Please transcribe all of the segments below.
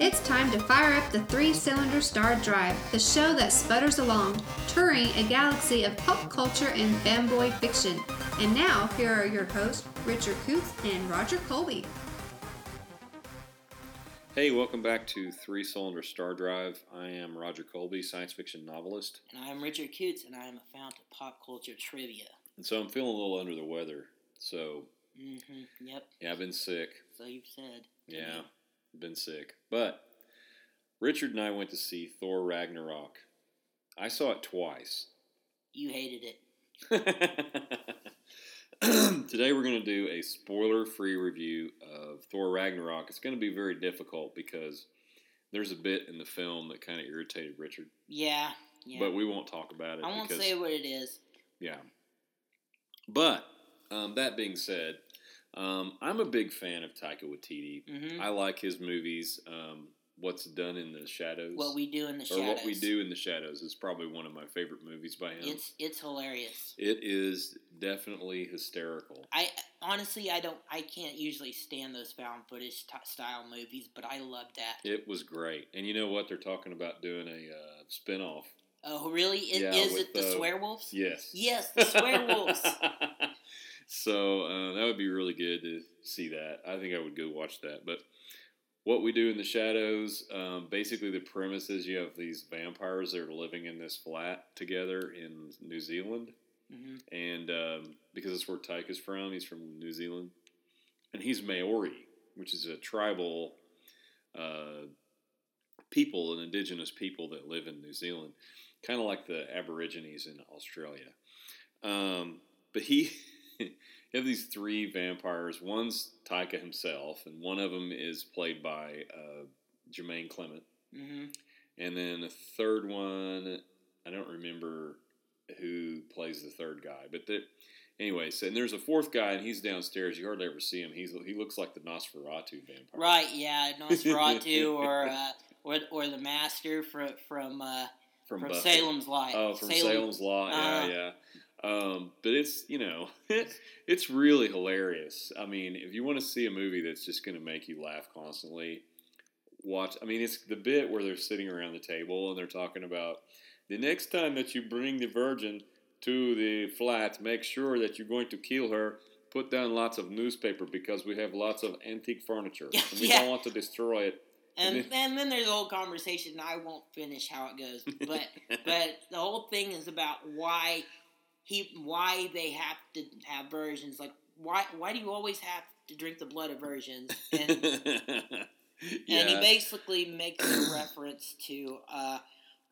It's time to fire up the three cylinder star drive, the show that sputters along, touring a galaxy of pop culture and fanboy fiction. And now, here are your hosts, Richard Coots and Roger Colby. Hey, welcome back to Three Cylinder Star Drive. I am Roger Colby, science fiction novelist. And I'm Richard Coots, and I am a fount of pop culture trivia. And so I'm feeling a little under the weather. So, Mm-hmm. Yep. yeah, I've been sick. So you've said. Yeah, been sick. But Richard and I went to see Thor Ragnarok. I saw it twice. You hated it. Today we're going to do a spoiler-free review of Thor Ragnarok. It's going to be very difficult because there's a bit in the film that kind of irritated Richard, Yeah. Yeah. but we won't talk about it. I won't because, say what it is. Yeah. But um, that being said, um, I'm a big fan of Taika Waititi. Mm-hmm. I like his movies. Um, What's Done in the Shadows, What we do in the or shadows. What We Do in the Shadows, is probably one of my favorite movies by him. It's it's hilarious. It is definitely hysterical. I honestly I don't I can't usually stand those found footage t- style movies, but I love that. It was great. And you know what? They're talking about doing a uh, spin-off. Oh really? Is, Yeah, is with it the the- swearwolves? Yes. Yes, the swearwolves. so uh, that would be really good to see that. I think I would go watch that. But what we do in the shadows, um, basically the premise is you have these vampires that are living in this flat together in New Zealand, hmm and um, because that's where Taika is from, he's from New Zealand, and he's Maori, which is a tribal uh, people, an indigenous people that live in New Zealand, kind of like the Aborigines in Australia. Um, but he, you have these three vampires. One's Taika himself, and one of them is played by uh, Jermaine Clement. hmm And then the third one, I don't remember who plays the third guy, but the, anyway. So and there's a fourth guy, and he's downstairs. You hardly ever see him. He's he looks like the Nosferatu vampire. Right, yeah, Nosferatu or uh, or or the Master from from uh, from, from Buffy. Salem's Lot. Oh, from Salem- Salem's Lot. uh, yeah, yeah. Um, but it's you know it's really hilarious. I mean, if you want to see a movie that's just going to make you laugh constantly, watch. I mean, it's the bit where they're sitting around the table and they're talking about the next time that you bring the virgin to the flat, make sure that you're going to kill her. Put down lots of newspaper because we have lots of antique furniture and we yeah. don't want to destroy it. And, And and then there's a whole conversation. and I won't finish how it goes, but but the whole thing is about why he why they have to have versions. Like why why do you always have to drink the blood of virgins? And and he basically makes a reference to uh,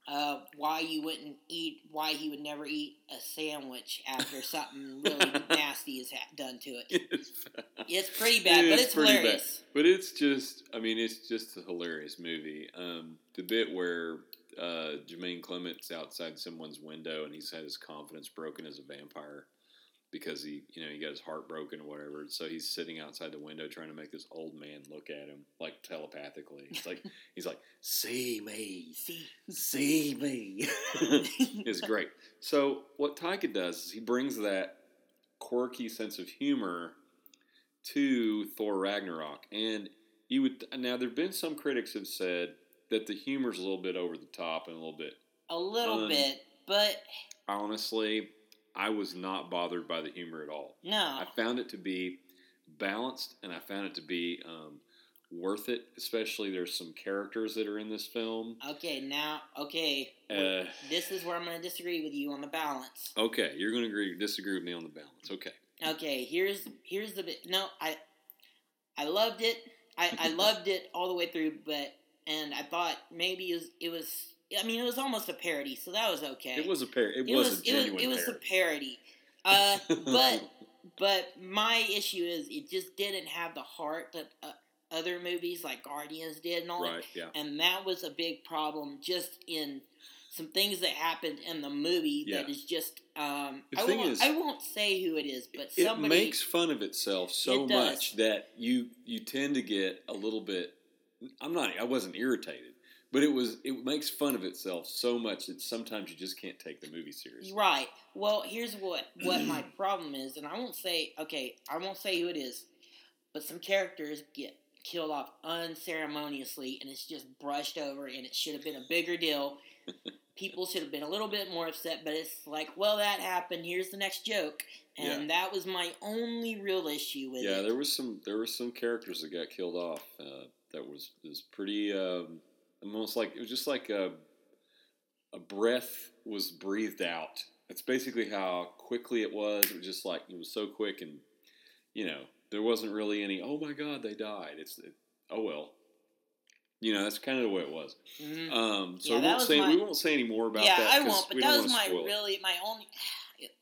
uh, why you wouldn't eat, why he would never eat a sandwich after something really nasty is ha- done to it. It's, It's pretty bad, but it's pretty bad. hilarious. But it's just, I mean, it's just a hilarious movie. Um, the bit where uh, Jermaine Clement's outside someone's window and he's had his confidence broken as a vampire because he, you know, he got his heart broken or whatever. So he's sitting outside the window trying to make this old man look at him like telepathically. It's like he's like, "See me, See, see me." is great. So what Taika does is he brings that quirky sense of humor to Thor Ragnarok, and you would now there've been some critics have said that the humor's a little bit over the top and a little bit. a little bit, but Honestly, I was not bothered by the humor at all. no. I found it to be balanced, and I found it to be um, worth it. Especially there's some characters that are in this film. Okay, now, okay, Uh, this is where I'm going to disagree with you on the balance. okay, you're going to agree disagree with me on the balance. Okay. Okay, here's here's the bit. No, I I loved it. I, I loved it all the way through, but and I thought maybe it was, it was. I mean, it was almost a parody, so that was okay. It was a parody. It, It was, was a it was it was a parody. parody. Uh, but but my issue is it just didn't have the heart that uh, other movies like Guardians did and all that. yeah, and that was a big problem just in some things that happened in the movie that Yeah. is just um I won't, is- I won't say who it is but it somebody makes fun of itself so It much that you you tend to get a little bit. I'm not. I wasn't irritated, but it was. It makes fun of itself so much that sometimes you just can't take the movie seriously. right well here's what what my problem is and I won't say okay I won't say who it is but some characters get killed off unceremoniously, and it's just brushed over, and it should have been a bigger deal. People should have been a little bit more upset, but it's like, well, that happened. Here's the next joke, and that was my only real issue with yeah, it. there was some there were some characters that got killed off. Uh, that was was pretty um, almost like it was just like a a breath was breathed out. That's basically how quickly it was. It was just like it was so quick, and you know there wasn't really any. Oh my God, they died. It's it, oh well. You know that's kind of the way it was. Mhm. Um, so Yeah, we won't say my- we won't say any more about that. yeah, that. I 'cause won't. But that was my really my only.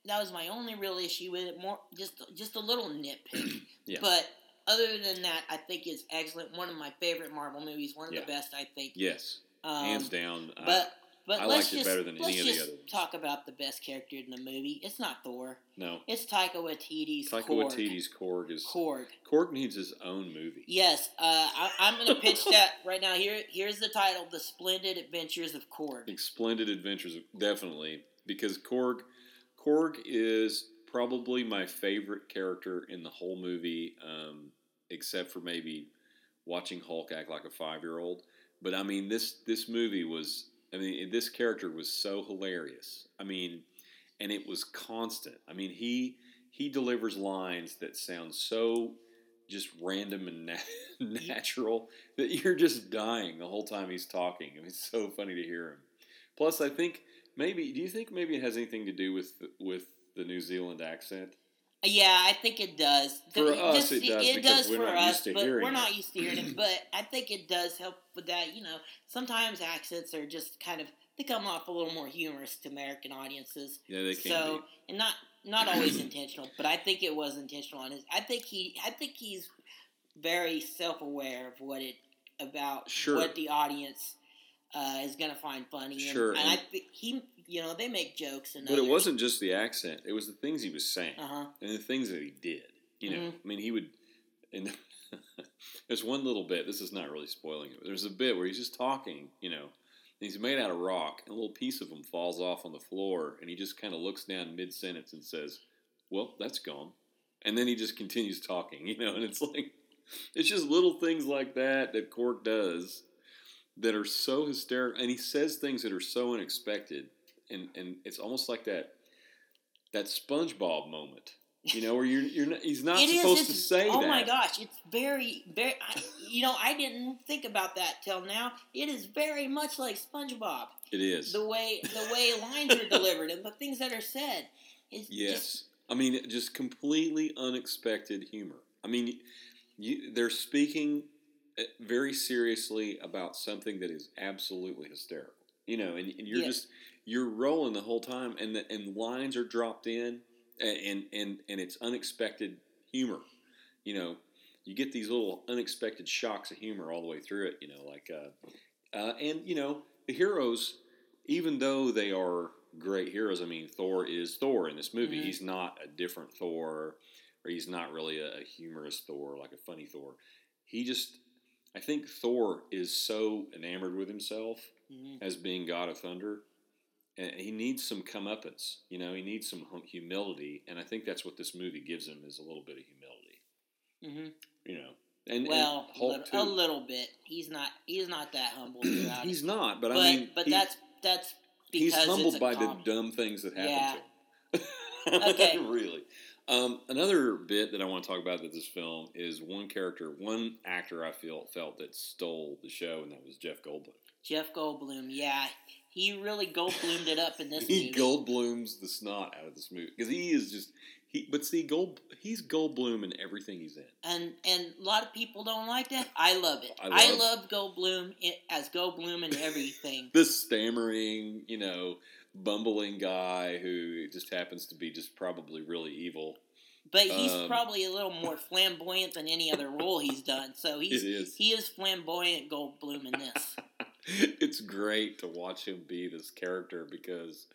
That was my only real issue with it. More just just a little nitpick. Yeah. But other than that, I think it's excellent. One of my favorite Marvel movies. One of Yeah. the best, I think. Yes, Um, hands down. I- But but I let's liked it just better than let's any of the just talk about the best character in the movie. It's not Thor. no, It's Taika Waititi's Taika Korg. Waititi's Korg is Korg. Korg needs his own movie. Yes, uh, I, I'm going to pitch that right now. Here, here's the title: The Splendid Adventures of Korg. Splendid Adventures, definitely, because Korg, Korg is probably my favorite character in the whole movie, um, except for maybe watching Hulk act like a five year old. But I mean, this this movie was, I mean, this character was so hilarious. I mean, and it was constant. I mean, he he delivers lines that sound so just random and na- natural that you're just dying the whole time he's talking. I mean, it's so funny to hear him. Plus, I think maybe. Do you think maybe it has anything to do with with the New Zealand accent? Yeah, I think it does. For The- us, this- it does, It does we're for not used us, to but we're it. not used to hearing it. But I think it does help with that. You know, sometimes accents are just kind of they come off a little more humorous to American audiences. Yeah, they can so be. and not not always intentional, but I think it was intentional on his. I think he I think he's very self aware of what it about Sure. what the audience uh, is going to find funny. And, Sure, and, I and- think he you know they make jokes and But it wasn't just the accent; it was the things he was saying uh huh and the things that he did. You know, Mhm. I mean, he would. And there's one little bit. This is not really spoiling it. But there's a bit where he's just talking. You know, and he's made out of rock, and a little piece of him falls off on the floor, and he just kind of looks down mid sentence and says, "Well, that's gone," and then he just continues talking. You know, and it's like it's just little things like that that Korg does that are so hysterical, and he says things that are so unexpected, and and it's almost like that that SpongeBob moment. You know, where you're you're not, he's not It is, supposed to say oh that. my gosh, it's very, very. I, you know, I didn't think about that till now. It is very much like SpongeBob. It is. The way the way lines are delivered and the things that are said. It's Yes. just- I mean, just completely unexpected humor. I mean, you, they're speaking uh, very seriously about something that is absolutely hysterical. You know, and, and you're Yes. just you're rolling the whole time, and the, and lines are dropped in, and, and and it's unexpected humor. You know, you get these little unexpected shocks of humor all the way through it. You know, like uh, uh, and you know the heroes, even though they are great heroes. I mean, Thor is Thor in this movie. Mhm. He's not a different Thor, or he's not really a, a humorous Thor, like a funny Thor. He just, I think Thor is so enamored with himself Mhm. as being God of Thunder. He needs some comeuppance, you know. He needs some humility, and I think that's what this movie gives him is a little bit of humility, Mhm. you know. And Well, and little- a little bit. He's not. He's not that humble about he's not, but, But I mean, but he- that's that's because he's humbled by com- the dumb things that happen Yeah. to him. Okay. really. Um, another bit that I want to talk about that this film is one character, one actor I feel felt that stole the show, and that was Jeff Goldblum. Jeff Goldblum. Yeah, he really Goldblumed it up in this he movie. Goldblums the snot out of this movie because he is just he. But see, Gold he's Goldblum in everything he's in. and and a lot of people don't like that. I love it. I I love- love, Goldblum i- as Goldblum and everything. This stammering, you know, bumbling guy who just happens to be just probably really evil. But he's Um, probably a little more flamboyant than any other role he's done. So he's is. he is flamboyant Goldblum in this. it's great to watch him be this character because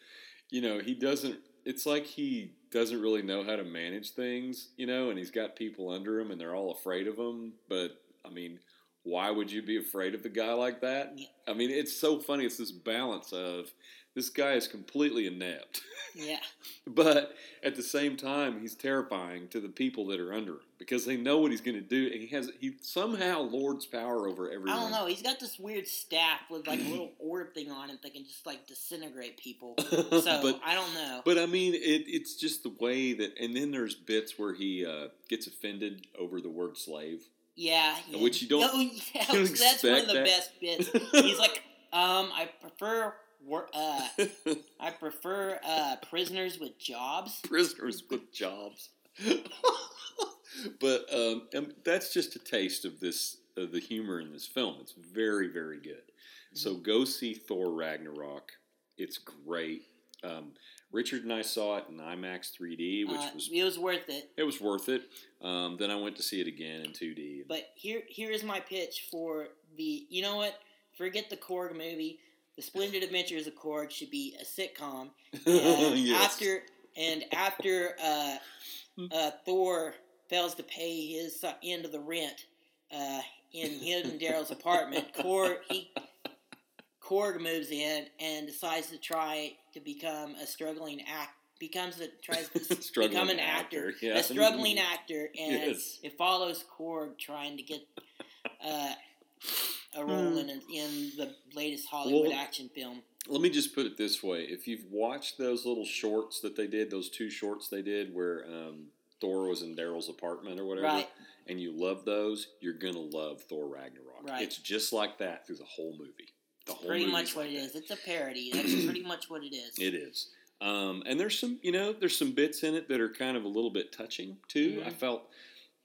you know he doesn't it's like he doesn't really know how to manage things you know and he's got people under him and they're all afraid of him but i mean why would you be afraid of a guy like that? I mean, it's so funny. It's this balance of this guy is completely inept, Yeah, but at the same time, he's terrifying to the people that are under him because they know what he's going to do, and he has he somehow lords power over everyone. I don't know. He's got this weird staff with like a little orb thing on it that can just like disintegrate people. So but I don't know. But I mean, it, it's just the way that, and then there's bits where he uh, gets offended over the word slave. yeah, yeah. Which you don't- Oh, yeah, you don't that's one of the that. best bits. He's like, um, I prefer wor- uh, I prefer uh, prisoners with jobs. Prisoners with jobs. but um, that's just a taste of this of the humor in this film. It's very very good. So Mm-hmm. go see Thor Ragnarok. It's great. Um, Richard and I saw it in IMAX 3D, which Uh, was it was worth it. it was worth it. Um, then I went to see it again in 2D. But here, here is my pitch for the. You know what? Forget the Korg movie. The Splendid Adventures of Korg should be a sitcom. And Yes. After and after uh, uh, Thor fails to pay his uh, end of the rent uh, in him and Daryl's apartment, Korg he Korg moves in and decides to try to become a struggling act. Becomes a tries to Struggling become an actor, yeah. a struggling actor, and Yes. it follows Korg trying to get uh, a role in, in the latest Hollywood Well, action film. Let me just put it this way: if you've watched those little shorts that they did, those two shorts they did where um, Thor was in Daryl's apartment or whatever, Right. and you love those, you're gonna love Thor Ragnarok. Right. It's just like that through the whole movie. The whole Pretty much what like it that. is. It's a parody. That's pretty much what it is. It is. Um, and there's some, you know, there's some bits in it that are kind of a little bit touching too. I Mhm. felt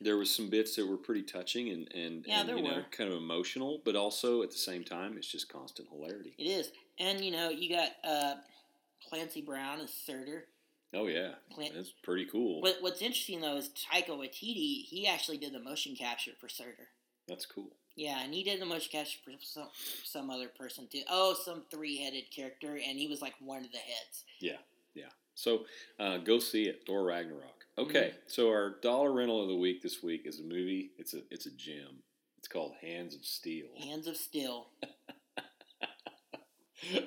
there was some bits that were pretty touching and, and, Yeah, and, there you know, kind of emotional, but also at the same time, it's just constant hilarity. It is. And, you know, you got uh, Clancy Brown as Surtur. Oh yeah, Clan- that's pretty cool. What, what's interesting, though, is Taika Waititi, he actually did the motion capture for Surtur. That's cool. Yeah, and he did the motion capture for some, some other person, too. Oh, some three headed character, and he was like one of the heads. Yeah, yeah. So uh, go see it, Thor Ragnarok. Okay, Mm-hmm. so our dollar rental of the week this week is a movie. It's a it's a gem. It's called Hands of Steel. Hands of Steel.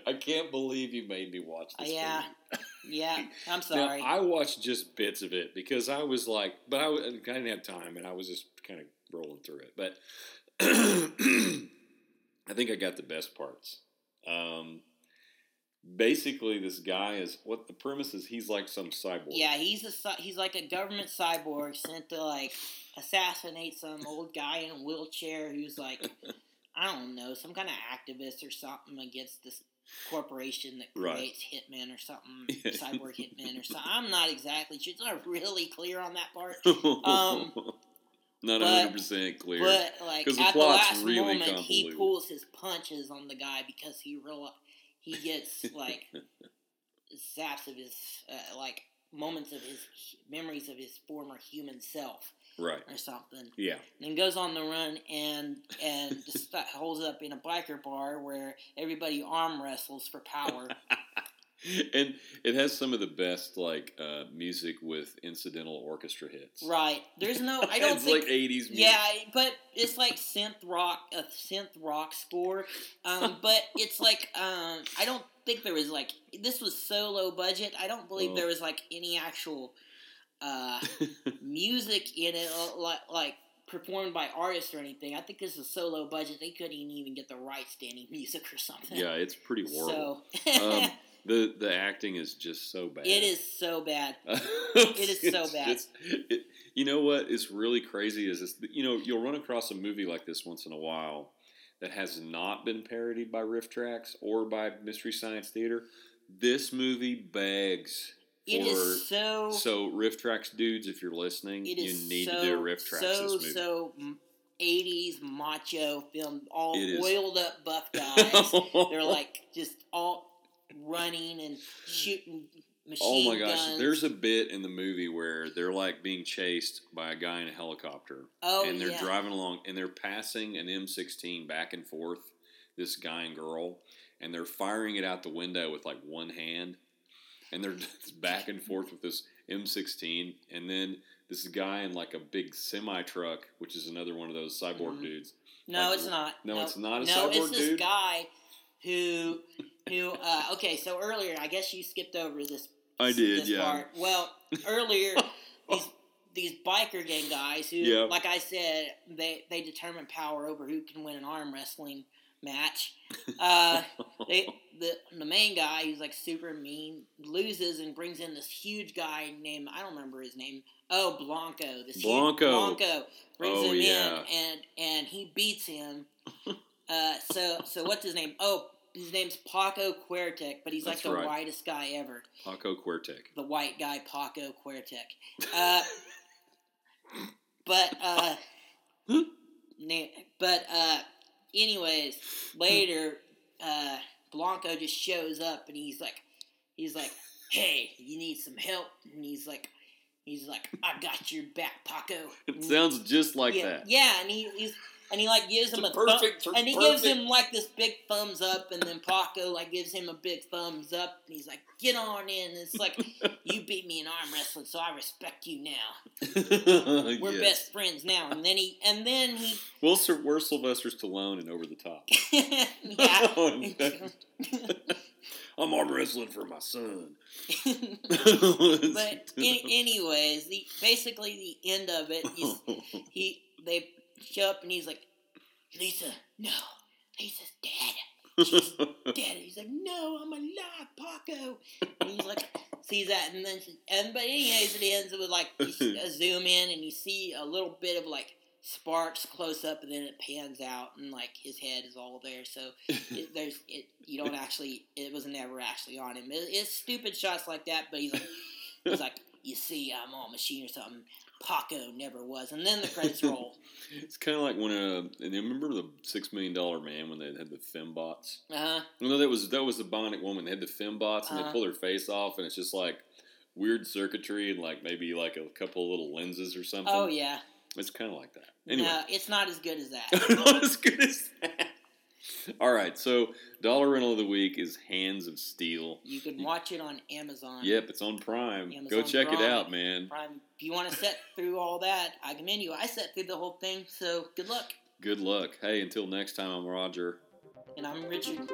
I can't believe you made me watch this. Yeah. Yeah, I'm sorry. Now. I watched just bits of it because I was like, but I, I didn't have time, and I was just kind of rolling through it. But I think I got the best parts. Um, basically, this guy is what the premise is. He's like some cyborg. Yeah, he's a he's like a government cyborg sent to like assassinate some old guy in a wheelchair who's like I don't know some kind of activist or something against this corporation that Right. creates hitmen or something Yeah. cyborg hitmen or something. I'm not exactly sure. It's not really clear on that part. Um, Not but- hundred percent clear. But like the at the last really moment, he pulls his punches on the guy because he real he gets like zaps of his uh, like moments of his memories of his former human self right. or something. Yeah. And then goes on the run and and just holds up in a biker bar where everybody arm wrestles for power. and it has some of the best like uh, music with incidental orchestra hits. right? There's no. I don't it's think. like eighties music. Yeah, but it's like synth rock, a synth rock score. Um, but it's like um, I don't think there was like this was so low budget. I don't believe Oh. there was like any actual uh, music in it, uh, like like performed by artists or anything. I think this was so low budget they couldn't even get the rights to any music or something. yeah, it's pretty horrible. So Um, the the acting is just so bad. it is so bad. it is so bad. it, you know what is really crazy is this. You know, you'll run across a movie like this once in a while that has not been parodied by RiffTrax or by Mystery Science Theater. This movie begs It for is so. so RiffTrax dudes. If you're listening, you need so, to do a RiffTrax so, this movie. So m- 80s macho film, all oiled up buff guys. They're like just all running and shooting machine Oh my gosh! guns. There's a bit in the movie where they're like being chased by a guy in a helicopter, oh and they're yeah. driving along, and they're passing an M16 back and forth. This guy and girl, and they're firing it out the window with like one hand, and they're back and forth with this M16, and then this guy in like a big semi truck, which is another one of those cyborg Mhm. dudes, No, Like, it's not. no, it's not a no, cyborg it's this dude? guy who who. Uh, okay, so earlier, I guess you skipped over this. I did, this yeah. Part. Well, earlier these these biker gang guys who, Yep. like I said, they they determine power over who can win an arm wrestling match. Uh, they the the main guy who's like super mean loses and brings in this huge guy named I don't remember his name. Oh, Blanco. This Blanco. Blanco brings Oh, him yeah. in and and he beats him. uh, so so what's his name? Oh, his name's Paco Cuertec, but he's like the right. whitest guy ever. Paco Cuertec. The white guy Paco Cuertec. Uh, but uh, na- but uh, anyways, later uh, Blanco just shows up and he's like, he's like, hey, you need some help? And he's like, he's like, I got your back, Paco. It sounds just like yeah, that. Yeah, and he, he's and he like gives him a It's thumb- perfect- and he perfect. gives him like this big thumbs up, and then Paco like gives him a big thumbs up, and he's like, "Get on in." It's like you beat me in arm wrestling, so I respect you now. We're Yes. best friends now. And then he and then he Well, we're Sylvester Stallone and over the top. yeah. Oh, I'm arm wrestling for my son. but in, anyways, the basically the end of it is he they show up and he's like, Lisa, no, Lisa's dead. She's dead. He's like, no, I'm alive, Paco. And he's like, sees that, and then, and but anyways, it ends with like a zoom in, and you see a little bit of like sparks close up, and then it pans out, and like his head is all there. So it, there's it. You don't actually. It was never actually on him. It, it's stupid shots like that, but he's like, he's like, you see, I'm on machine or something. Paco never was, and then the credits roll. it's kind of like when uh, and you remember the Six Million Dollar Man when they had the fembots. Uh huh. No, that was that was the Bionic Woman. They had the fembots and Uh-huh. they pull their face off, and it's just like weird circuitry and like maybe like a couple of little lenses or something. Oh yeah. It's kind of like that. Anyway, No, it's not as good as that. not as good as that. All right, so dollar rental of the week is Hands of Steel. You can watch it on Amazon. Yep, it's on Prime. Go Amazon check it out, man. Prime. If you want to set through all that, I commend you. I set through the whole thing, so good luck. Good luck. Hey, until next time, I'm Roger. And I'm Richard.